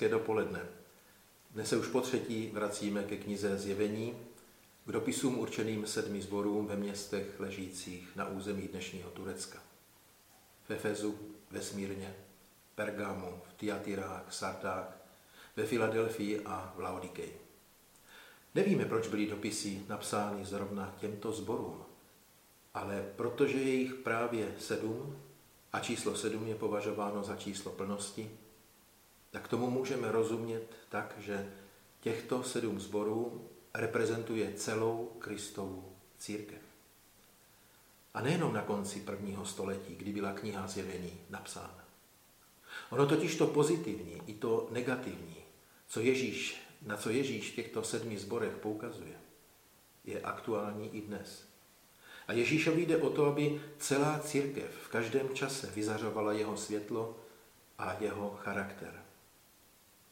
Hezké dopoledne. Dnes se už po třetí vracíme ke knize Zjevení, k dopisům určeným sedmi zborům ve městech ležících na území dnešního Turecka. V Efezu, ve Smírně, Pergamu, v Tiatyrách, Sardách, ve Filadelfii a v Laodikeji. Nevíme, proč byly dopisy napsány zrovna těmto zborům, ale protože je jich právě sedm a číslo sedm je považováno za číslo plnosti, tak tomu můžeme rozumět tak, že těchto sedm zborů reprezentuje celou Kristovu církev. A nejenom na konci prvního století, kdy byla kniha zjevení napsána. Ono totiž to pozitivní i to negativní, co Ježíš, na co Ježíš v těchto sedmi zborech poukazuje, je aktuální i dnes. A Ježíšovi jde o to, aby celá církev v každém čase vyzařovala jeho světlo a jeho charakter.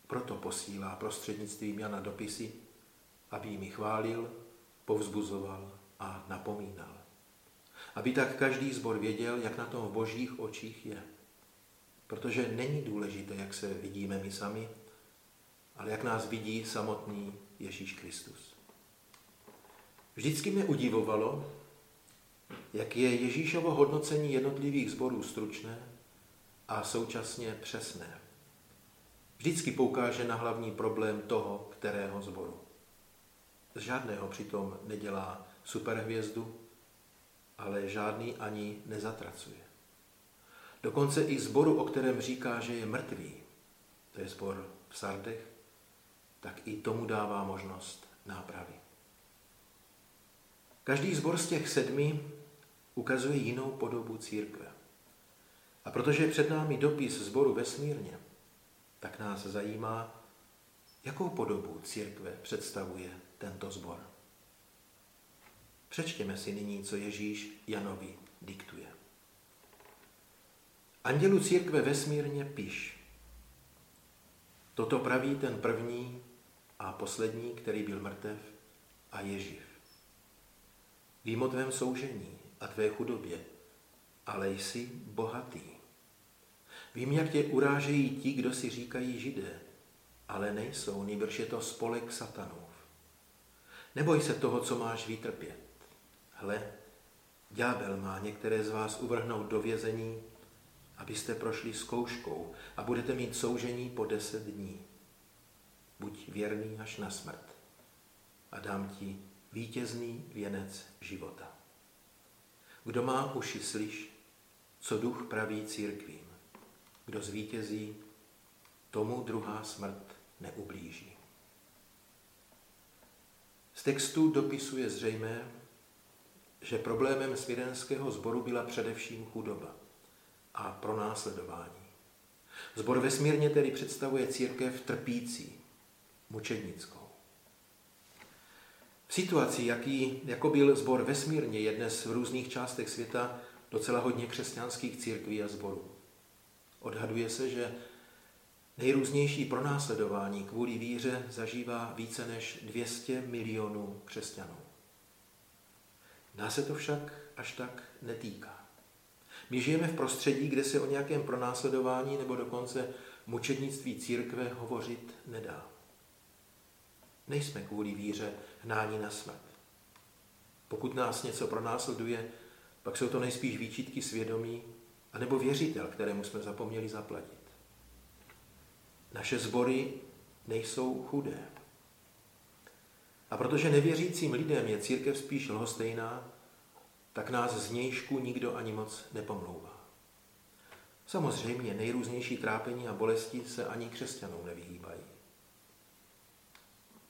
Proto posílá prostřednictvím Jana dopisy, aby jimi chválil, povzbuzoval a napomínal. Aby tak každý zbor věděl, jak na tom v božích očích je. Protože není důležité, jak se vidíme my sami, ale jak nás vidí samotný Ježíš Kristus. Vždycky mě udivovalo, jak je Ježíšovo hodnocení jednotlivých zborů stručné a současně přesné. Vždycky poukáže na hlavní problém toho, kterého zboru. Z žádného přitom nedělá superhvězdu, ale žádný ani nezatracuje. Dokonce i zboru, o kterém říká, že je mrtvý, to je zbor v Sardech, tak i tomu dává možnost nápravy. Každý zbor z těch sedmi ukazuje jinou podobu církve. A protože je před námi dopis zboru vesmírně, tak nás zajímá, jakou podobu církve představuje tento zbor. Přečtěme si nyní, co Ježíš Janovi diktuje. Andělu církve vesmírně píš. Toto praví ten první a poslední, který byl mrtev a je živ. Vím o tvém soužení a tvé chudobě, ale jsi bohatý. Vím, jak tě urážejí ti, kdo si říkají židé, ale nejsou, nýbrž je to spolek satanův. Neboj se toho, co máš vytrpět. Hle, ďábel má některé z vás uvrhnout do vězení, abyste prošli zkouškou a budete mít soužení po deset dní. Buď věrný až na smrt a dám ti vítězný věnec života. Kdo má uši, slyš, co duch praví církvím. Kdo zvítězí, tomu druhá smrt neublíží. Z textu dopisuje zřejmé, že problémem svědenského sboru byla především chudoba a pronásledování. Zbor vesmírně tedy představuje církev trpící, mučednickou. V situaci, jaký, jako byl zbor vesmírně, je dnes v různých částech světa docela hodně křesťanských církví a zborů. Odhaduje se, že nejrůznější pronásledování kvůli víře zažívá více než 200 milionů křesťanů. Nás se to však až tak netýká. My žijeme v prostředí, kde se o nějakém pronásledování nebo dokonce mučednictví církve hovořit nedá. Nejsme kvůli víře hnáni na smrt. Pokud nás něco pronásleduje, pak jsou to nejspíš výčitky svědomí, anebo věřitel, kterému jsme zapomněli zaplatit. Naše sbory nejsou chudé. A protože nevěřícím lidem je církev spíš lhostejná, tak nás z nějšku nikdo ani moc nepomlouvá. Samozřejmě nejrůznější trápení a bolesti se ani křesťanům nevyhýbají.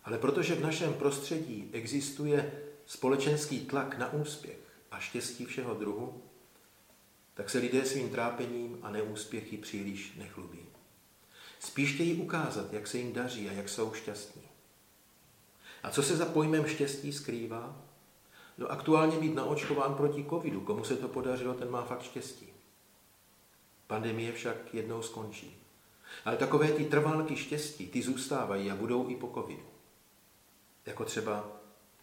Ale protože v našem prostředí existuje společenský tlak na úspěch a štěstí všeho druhu, tak se lidé svým trápením a neúspěchy příliš nechlubí. Spíš chtějí ukázat, jak se jim daří a jak jsou šťastní. A co se za pojmem štěstí skrývá? No aktuálně být naočkován proti covidu. Komu se to podařilo, ten má fakt štěstí. Pandemie však jednou skončí. Ale takové ty trvalky štěstí, ty zůstávají a budou i po covidu. Jako třeba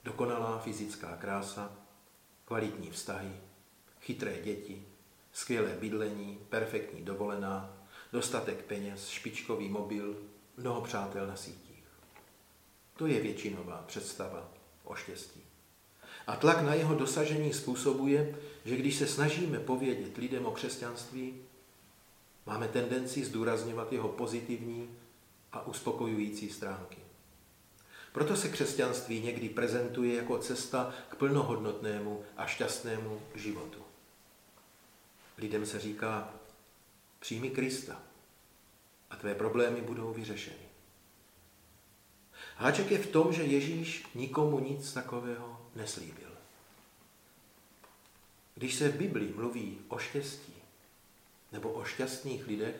dokonalá fyzická krása, kvalitní vztahy, chytré děti, skvělé bydlení, perfektní dovolená, dostatek peněz, špičkový mobil, mnoho přátel na sítích. To je většinová představa o štěstí. A tlak na jeho dosažení způsobuje, že když se snažíme povědět lidem o křesťanství, máme tendenci zdůrazňovat jeho pozitivní a uspokojující stránky. Proto se křesťanství někdy prezentuje jako cesta k plnohodnotnému a šťastnému životu. Lidem se říká, přijmi Krista a tvé problémy budou vyřešeny. Háček je v tom, že Ježíš nikomu nic takového neslíbil. Když se v Biblii mluví o štěstí nebo o šťastných lidech,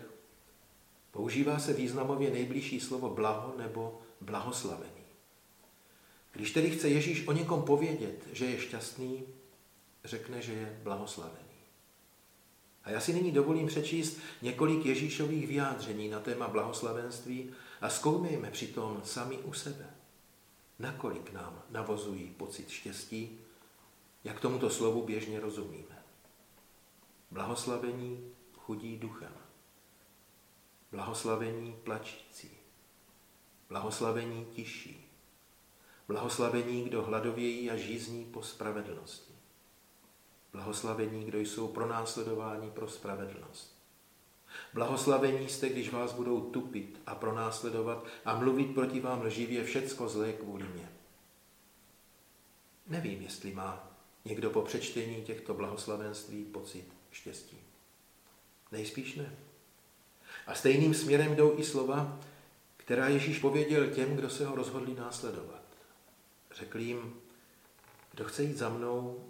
používá se významově nejbližší slovo blaho nebo blahoslavený. Když tedy chce Ježíš o někom povědět, že je šťastný, řekne, že je blahoslavený. A já si nyní dovolím přečíst několik Ježíšových vyjádření na téma blahoslavenství a zkoumejme přitom sami u sebe, nakolik nám navozují pocit štěstí, jak tomuto slovu běžně rozumíme. Blahoslavení chudí duchem, blahoslavení plačící, blahoslavení tiší, blahoslavení, kdo hladovějí a žízní po spravedlnosti, blahoslavení, kdo jsou pronásledováni pro spravedlnost, Blahoslavení jste, když vás budou tupit a pronásledovat a mluvit proti vám lživě všecko zlé kvůli mě. Nevím, jestli má někdo po přečtení těchto blahoslavenství pocit štěstí. Nejspíš ne. A stejným směrem jdou i slova, která Ježíš pověděl těm, kdo se ho rozhodli následovat. Řekl jim, kdo chce jít za mnou,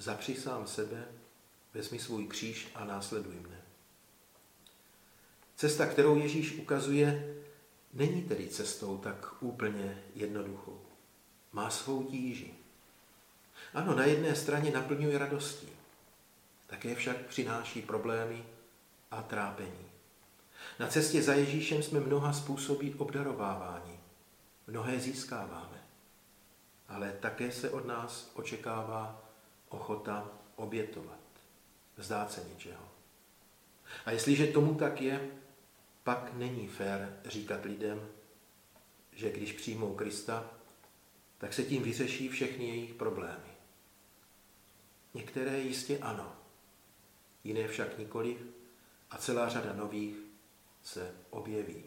zapři sám sebe, vezmi svůj kříž a následuj mne. Cesta, kterou Ježíš ukazuje, není tedy cestou tak úplně jednoduchou. Má svou tíži. Ano, na jedné straně naplňuje radostí, také však přináší problémy a trápení. Na cestě za Ježíšem jsme mnoha způsoby obdarováváni. Mnohé získáváme. Ale také se od nás očekává ochota obětovat, vzdát se něčeho. A jestliže tomu tak je, pak není fér říkat lidem, že když přijmou Krista, tak se tím vyřeší všechny jejich problémy. Některé jistě ano, jiné však nikoliv a celá řada nových se objeví.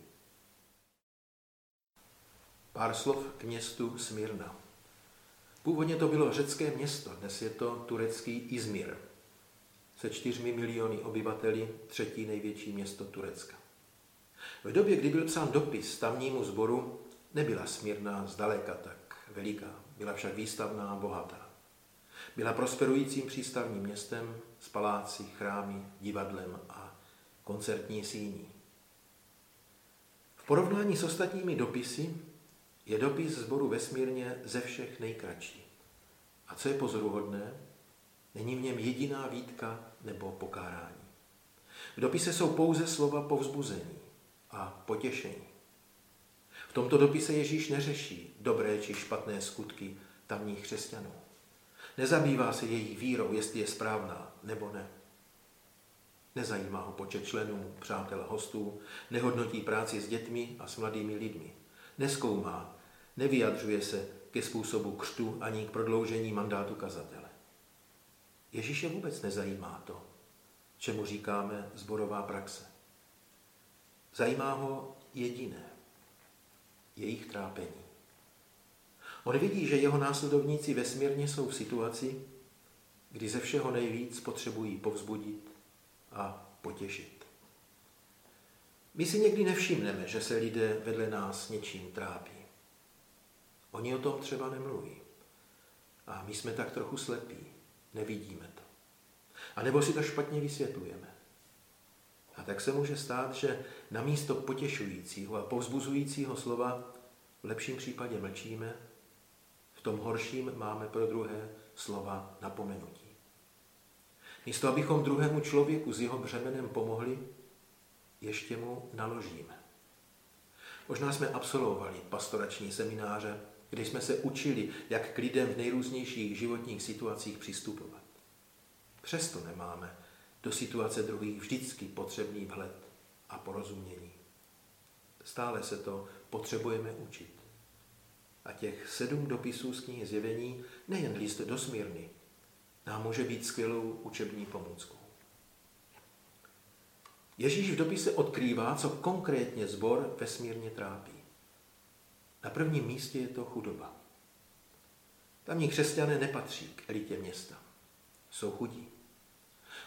Pár slov k městu Smyrna. Původně to bylo řecké město, dnes je to turecký Izmir. Se čtyřmi miliony obyvateli třetí největší město Turecka. V době, kdy byl psán dopis tamnímu sboru, nebyla Smírna zdaleka tak veliká, byla však výstavná a bohatá. Byla prosperujícím přístavním městem s paláci, chrámy, divadlem a koncertní síní. V porovnání s ostatními dopisy je dopis zboru vesmírně ze všech nejkratší. A co je pozoruhodné, není v něm jediná výtka nebo pokárání. V dopise jsou pouze slova povzbuzení a potěšení. V tomto dopise Ježíš neřeší dobré či špatné skutky tamních křesťanů. Nezabývá se jejich vírou, jestli je správná nebo ne. Nezajímá ho počet členů, přátel hostů, nehodnotí práci s dětmi a s mladými lidmi. Neskoumá, nevyjadřuje se ke způsobu křtu ani k prodloužení mandátu kazatele. Ježíše vůbec nezajímá to, čemu říkáme zborová praxe. Zajímá ho jediné, jejich trápení. On vidí, že jeho následovníci vesmírně jsou v situaci, kdy ze všeho nejvíc potřebují povzbudit a potěšit. My si někdy nevšimneme, že se lidé vedle nás něčím trápí. Oni o tom třeba nemluví. A my jsme tak trochu slepí, nevidíme to. A nebo si to špatně vysvětlujeme. A tak se může stát, že na místo potěšujícího a povzbuzujícího slova v lepším případě mlčíme, v tom horším máme pro druhé slova napomenutí. Místo, abychom druhému člověku s jeho břemenem pomohli, ještě mu naložíme. Možná jsme absolvovali pastorační semináře, kde jsme se učili, jak k lidem v nejrůznějších životních situacích přistupovat. Přesto nemáme do situace druhých vždycky potřebný vhled a porozumění. Stále se to potřebujeme učit. A těch sedm dopisů z knihy Zjevení, nejen list do Smírny, nám může být skvělou učební pomůckou. Ježíš v dopise odkrývá, co konkrétně zbor vesmírně trápí. Na prvním místě je to chudoba. Tamní křesťané nepatří k elitě města. Jsou chudí.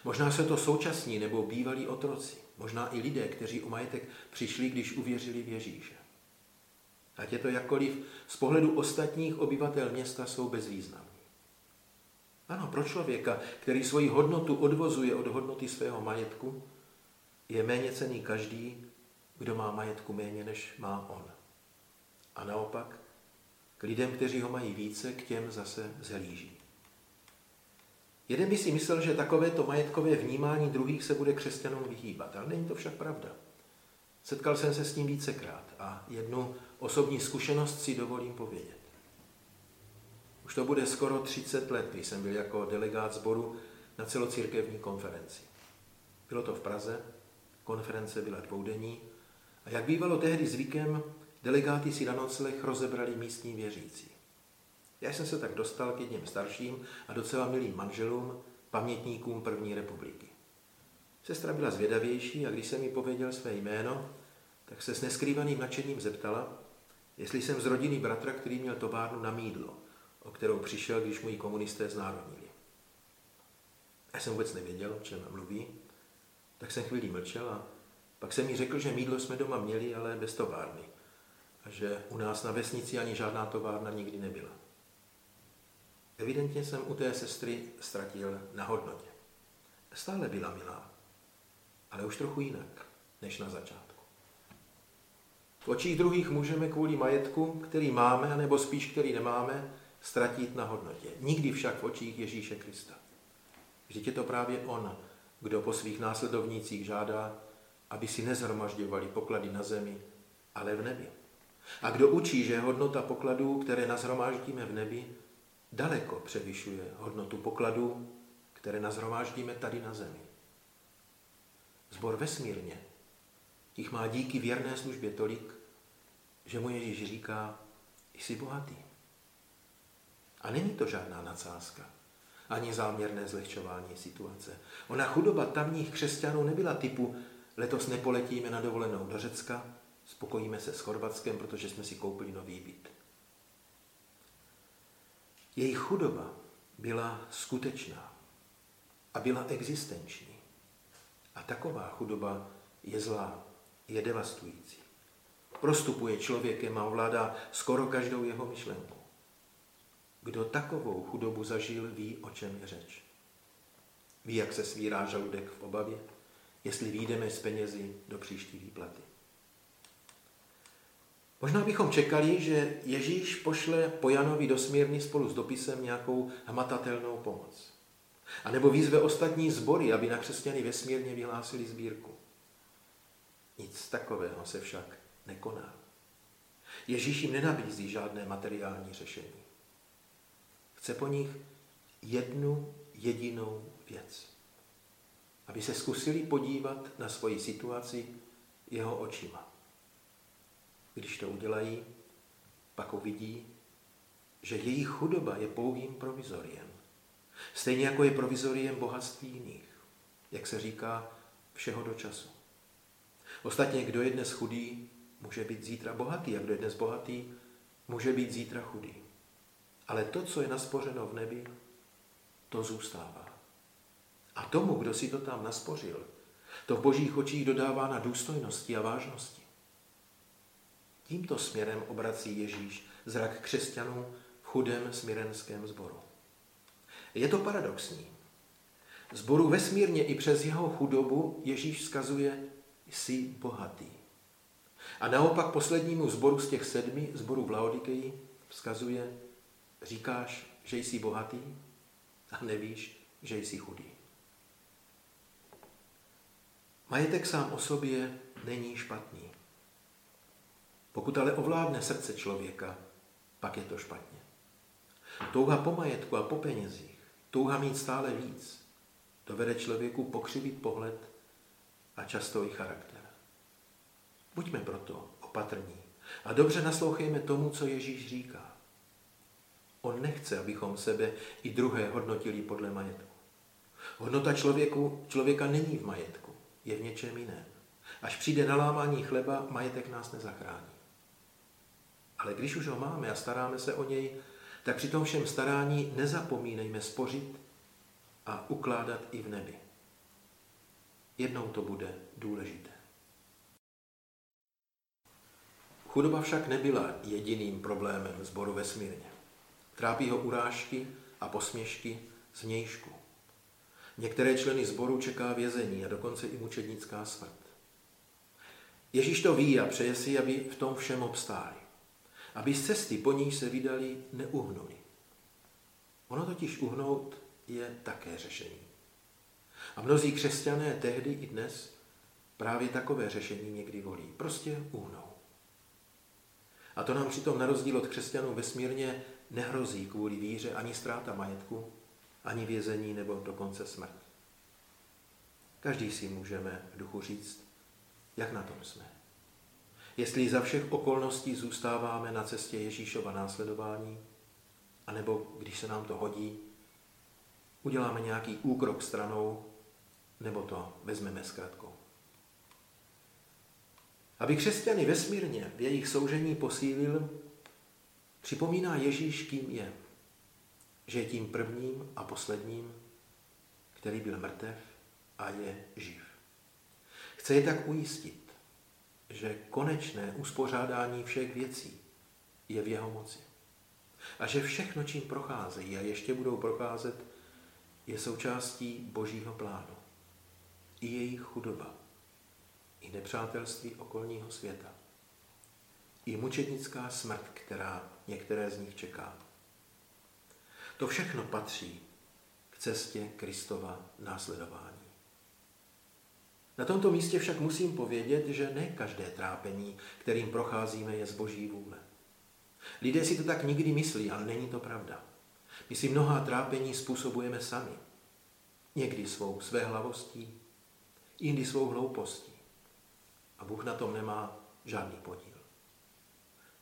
Možná se to současní nebo bývalí otroci, možná i lidé, kteří o majetek přišli, když uvěřili v Ježíše. Ať je to jakkoliv, z pohledu ostatních obyvatel města jsou bezvýznamní. Ano, pro člověka, který svoji hodnotu odvozuje od hodnoty svého majetku, je méně cený každý, kdo má majetku méně, než má on. A naopak, k lidem, kteří ho mají více, k těm zase zhlíží. Jeden by si myslel, že takovéto majetkové vnímání druhých se bude křesťanům vyhýbat, ale není to však pravda. Setkal jsem se s ním vícekrát a jednu osobní zkušenost si dovolím povědět. Už to bude skoro 30 let, když jsem byl jako delegát sboru na celocírkevní konferenci. Bylo to v Praze, konference byla dvoudenní a jak bývalo tehdy zvykem, delegáti si na nocleh rozebrali místní věřící. Já jsem se tak dostal k jedním starším a docela milým manželům, pamětníkům první republiky. Sestra byla zvědavější a když jsem mi pověděl své jméno, tak se s neskrývaným nadšením zeptala, jestli jsem z rodiny bratra, který měl továrnu na mídlo, o kterou přišel, když mu ji komunisté znárodnili. Já jsem vůbec nevěděl, o čem mluví, tak jsem chvíli mlčel a pak jsem mi řekl, že mídlo jsme doma měli, ale bez továrny a že u nás na vesnici ani žádná továrna nikdy nebyla. Evidentně jsem u té sestry ztratil na hodnotě. Stále byla milá, ale už trochu jinak, než na začátku. V očích druhých můžeme kvůli majetku, který máme, anebo spíš který nemáme, ztratit na hodnotě. Nikdy však v očích Ježíše Krista. Vždyť je to právě On, kdo po svých následovnících žádá, aby si nezhromažďovali poklady na zemi, ale v nebi. A kdo učí, že hodnota pokladů, které nazhromáždíme v nebi, daleko převyšuje hodnotu pokladů, které nazhromáždíme tady na zemi. Zbor vesmírně jich má díky věrné službě tolik, že mu Ježíš říká, jsi bohatý. A není to žádná nadsázka, ani záměrné zlehčování situace. Ona chudoba tamních křesťanů nebyla typu, letos nepoletíme na dovolenou do Řecka, spokojíme se s Chorvatskem, protože jsme si koupili nový byt. Jejich chudoba byla skutečná a byla existenční. A taková chudoba je zlá, je devastující. Prostupuje člověkem a ovládá skoro každou jeho myšlenku. Kdo takovou chudobu zažil, ví, o čem je řeč. Ví, jak se svírá žaludek v obavě, jestli výjdeme z penězi do příští výplaty. Možná bychom čekali, že Ježíš pošle po Janovi do Smírny spolu s dopisem nějakou hmatatelnou pomoc. A nebo výzve ostatní sbory, aby na křesťany ve Smírně vyhlásili sbírku. Nic takového se však nekoná. Ježíš jim nenabízí žádné materiální řešení. Chce po nich jednu jedinou věc. Aby se zkusili podívat na svoji situaci jeho očima. Když to udělají, pak uvidí, že jejich chudoba je pouhým provizoriem. Stejně jako je provizoriem bohatství jiných. Jak se říká, všeho do času. Ostatně, kdo je dnes chudý, může být zítra bohatý a kdo je dnes bohatý, může být zítra chudý. Ale to, co je naspořeno v nebi, to zůstává. A tomu, kdo si to tam naspořil, to v božích očích dodává na důstojnosti a vážnosti. Tímto směrem obrací Ježíš zrak křesťanů v chudém smirenském sboru. Je to paradoxní. Zboru vesmírně i přes jeho chudobu Ježíš vzkazuje, jsi bohatý. A naopak poslednímu zboru z těch sedmi, zboru v Laodikeji, vzkazuje, říkáš, že jsi bohatý a nevíš, že jsi chudý. Majetek sám o sobě není špatný. Pokud ale ovládne srdce člověka, pak je to špatně. Touha po majetku a po penězích, touha mít stále víc, dovede člověku pokřivit pohled a často i charakter. Buďme proto opatrní a dobře naslouchejme tomu, co Ježíš říká. On nechce, abychom sebe i druhé hodnotili podle majetku. Hodnota člověku, člověka není v majetku, je v něčem jiném. Až přijde na lámání chleba, majetek nás nezachrání. Ale když už ho máme a staráme se o něj, tak při tom všem starání nezapomínejme spořit a ukládat i v nebi. Jednou to bude důležité. Chudoba však nebyla jediným problémem zboru ve Smírně. Trápí ho urážky a posměšky z vnějšku. Některé členy sboru čeká vězení a dokonce i mučednická smrt. Ježíš to ví a přeje si, aby v tom všem obstáli. Aby z cesty, po níž se vydali, neuhnuli. Ono totiž uhnout je také řešení. A mnozí křesťané tehdy i dnes právě takové řešení někdy volí. Prostě uhnou. A to nám přitom na rozdíl od křesťanů vesmírně nehrozí kvůli víře ani ztráta majetku, ani vězení nebo dokonce smrt. Každý si můžeme v duchu říct, jak na tom jsme. Jestli za všech okolností zůstáváme na cestě Ježíšova následování, anebo když se nám to hodí, uděláme nějaký úkrok stranou, nebo to vezmeme zkratkou. Aby křesťany vesmírně v jejich soužení posílil, připomíná Ježíš, kým je. Že je tím prvním a posledním, který byl mrtev a je živ. Chce je tak ujistit, že konečné uspořádání všech věcí je v jeho moci. A že všechno, čím procházejí a ještě budou procházet, je součástí božího plánu. I jejich chudoba, i nepřátelství okolního světa, i mučednická smrt, která některé z nich čeká. To všechno patří k cestě Kristova následování. Na tomto místě však musím povědět, že ne každé trápení, kterým procházíme, je z boží vůle. Lidé si to tak nikdy myslí, ale není to pravda. My si mnohá trápení způsobujeme sami. Někdy svou své hlavostí, jindy svou hloupostí. A Bůh na tom nemá žádný podíl.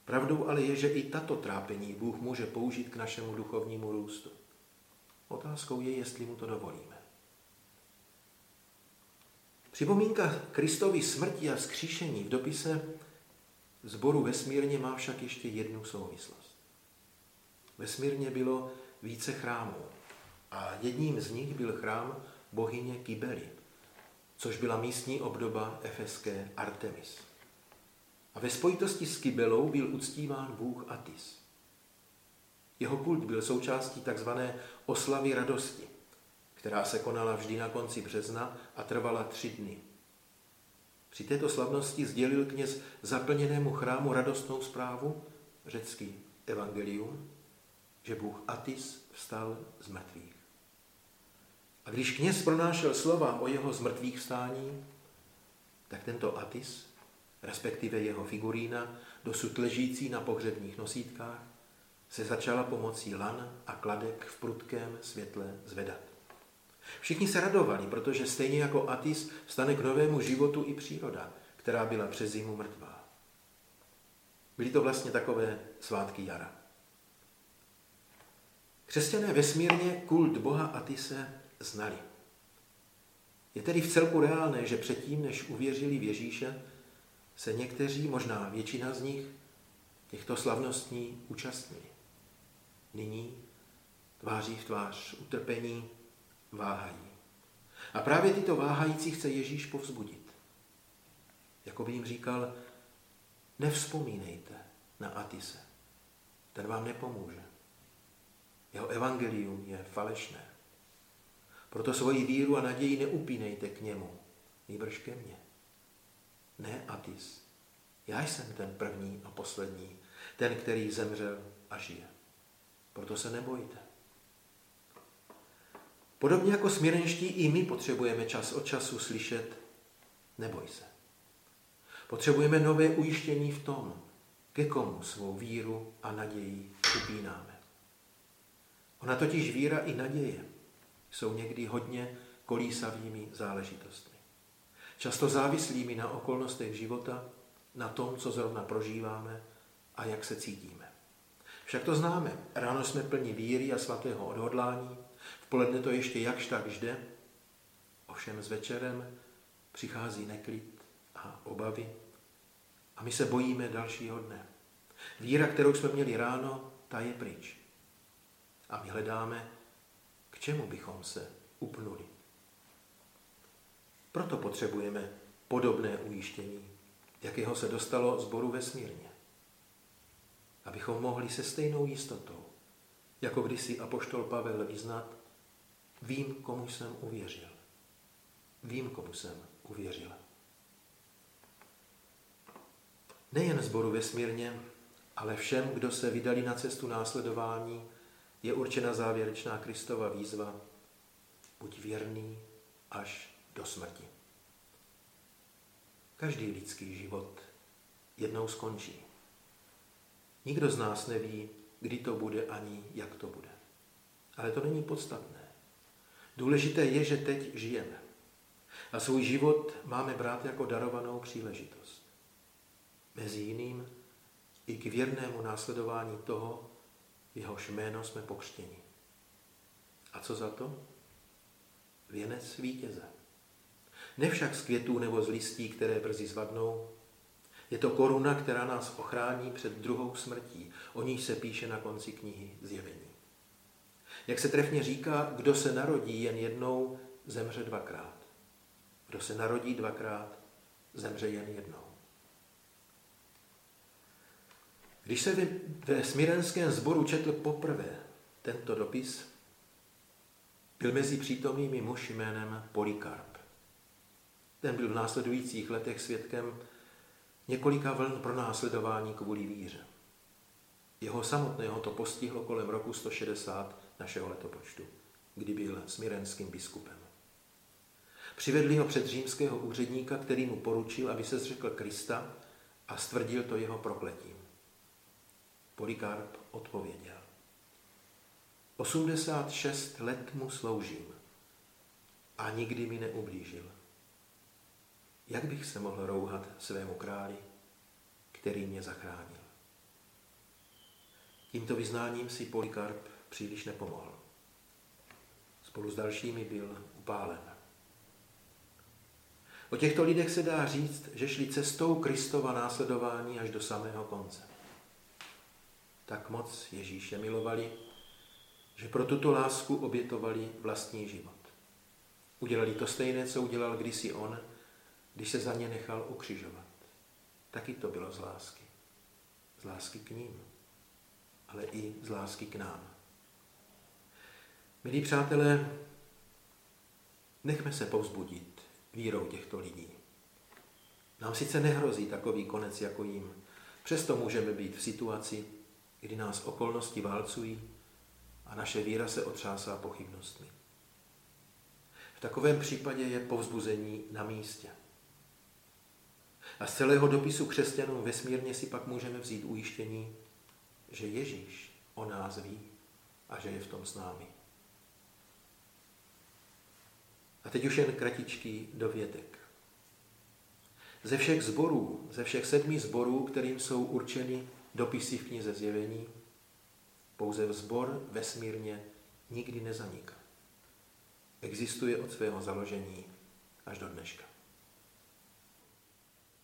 Pravdou ale je, že i tato trápení Bůh může použít k našemu duchovnímu růstu. Otázkou je, jestli mu to dovolíme. Připomínka Kristovy smrti a vzkříšení v dopise zboru vesmírně má však ještě jednu souvislost. Vesmírně bylo více chrámů a jedním z nich byl chrám bohyně Kybely, což byla místní obdoba efeské Artemis. A ve spojitosti s Kybelou byl uctíván bůh Atis. Jeho kult byl součástí tzv. oslavy radosti, která se konala vždy na konci března a trvala tři dny. Při této slavnosti sdělil kněz zaplněnému chrámu radostnou zprávu, řecký evangelium, že Bůh Atis vstal z mrtvých. A když kněz pronášel slova o jeho zmrtvých vstání, tak tento Atis, respektive jeho figurína, dosud ležící na pohřebních nosítkách, se začala pomocí lan a kladek v prudkém světle zvedat. Všichni se radovali, protože stejně jako Atis stane k novému životu i příroda, která byla přes zimu mrtvá. Byly to vlastně takové svátky jara. Křesťané vesmírně kult boha Atise znali. Je tedy v celku reálné, že předtím, než uvěřili v Ježíše, se někteří, možná většina z nich, těchto slavnostní účastnili. Nyní, tváří v tvář utrpení, váhají. A právě tyto váhající chce Ježíš povzbudit. Jako by jim říkal, nevzpomínejte na Atise. Ten vám nepomůže. Jeho evangelium je falešné. Proto svoji víru a naději neupínejte k němu, nejbrž ke mně. Ne Atis. Já jsem ten první a poslední, ten, který zemřel a žije. Proto se nebojte. Podobně jako směrenští i my potřebujeme čas od času slyšet neboj se. Potřebujeme nové ujištění v tom, ke komu svou víru a naději upínáme. Ona totiž víra i naděje jsou někdy hodně kolísavými záležitostmi. Často závislými na okolnostech života na tom, co zrovna prožíváme a jak se cítíme. Však to známe. Ráno jsme plní víry a svatého odhodlání, v poledne to ještě jakž tak jde, ovšem s večerem přichází neklid a obavy a my se bojíme dalšího dne. Víra, kterou jsme měli ráno, ta je pryč. A my hledáme, k čemu bychom se upnuli. Proto potřebujeme podobné ujištění, jakého se dostalo zboru vesmírně. Abychom mohli se stejnou jistotou, jako kdysi apoštol Pavel vyznat, vím, komu jsem uvěřil. Vím, komu jsem uvěřil. Nejen zboru vesmírně, ale všem, kdo se vydali na cestu následování, je určena závěrečná Kristova výzva buď věrný až do smrti. Každý lidský život jednou skončí. Nikdo z nás neví, kdy to bude ani jak to bude. Ale to není podstatné. Důležité je, že teď žijeme. A svůj život máme brát jako darovanou příležitost. Mezi jiným i k věrnému následování toho, jehož jméno jsme pokřtěni. A co za to? Věnec vítěze. Ne však z květů nebo z listí, které brzy zvadnou. Je to koruna, která nás ochrání před druhou smrtí. O níž se píše na konci knihy Zjevení. Jak se trefně říká, kdo se narodí jen jednou, zemře dvakrát. Kdo se narodí dvakrát, zemře jen jednou. Když se ve smirenském sboru četl poprvé tento dopis, byl mezi přítomnými muž jménem Polikarp. Ten byl v následujících letech svědkem několika vln pro následování kvůli víře. Jeho samotného to postihlo kolem roku 160 našeho letopočtu, kdy byl smirenským biskupem. Přivedli ho před římského úředníka, který mu poručil, aby se zřekl Krista a stvrdil to jeho prokletím. Polikarp odpověděl. 86 let mu sloužím a nikdy mi neublížil. Jak bych se mohl rouhat svému králi, který mě zachránil? Tímto vyznáním si Polikarp příliš nepomohl. Spolu s dalšími byl upálen. O těchto lidech se dá říct, že šli cestou Kristova následování až do samého konce. Tak moc Ježíše milovali, že pro tuto lásku obětovali vlastní život. Udělali to stejné, co udělal kdysi on, když se za ně nechal ukřižovat. Taky to bylo z lásky. Z lásky k ním, ale i z lásky k nám. Milí přátelé, nechme se povzbudit vírou těchto lidí. Nám sice nehrozí takový konec jako jim, přesto můžeme být v situaci, kdy nás okolnosti válcují a naše víra se otřásá pochybnostmi. V takovém případě je povzbuzení na místě. A z celého dopisu křesťanům vesmírně si pak můžeme vzít ujištění, že Ježíš o nás ví a že je v tom s námi. A teď už jen kratičký dovětek. Ze všech zborů, ze všech sedmi zborů, kterým jsou určeny dopisy v knize Zjevení, pouze vzbor vesmírně nikdy nezaniká. Existuje od svého založení až do dneška.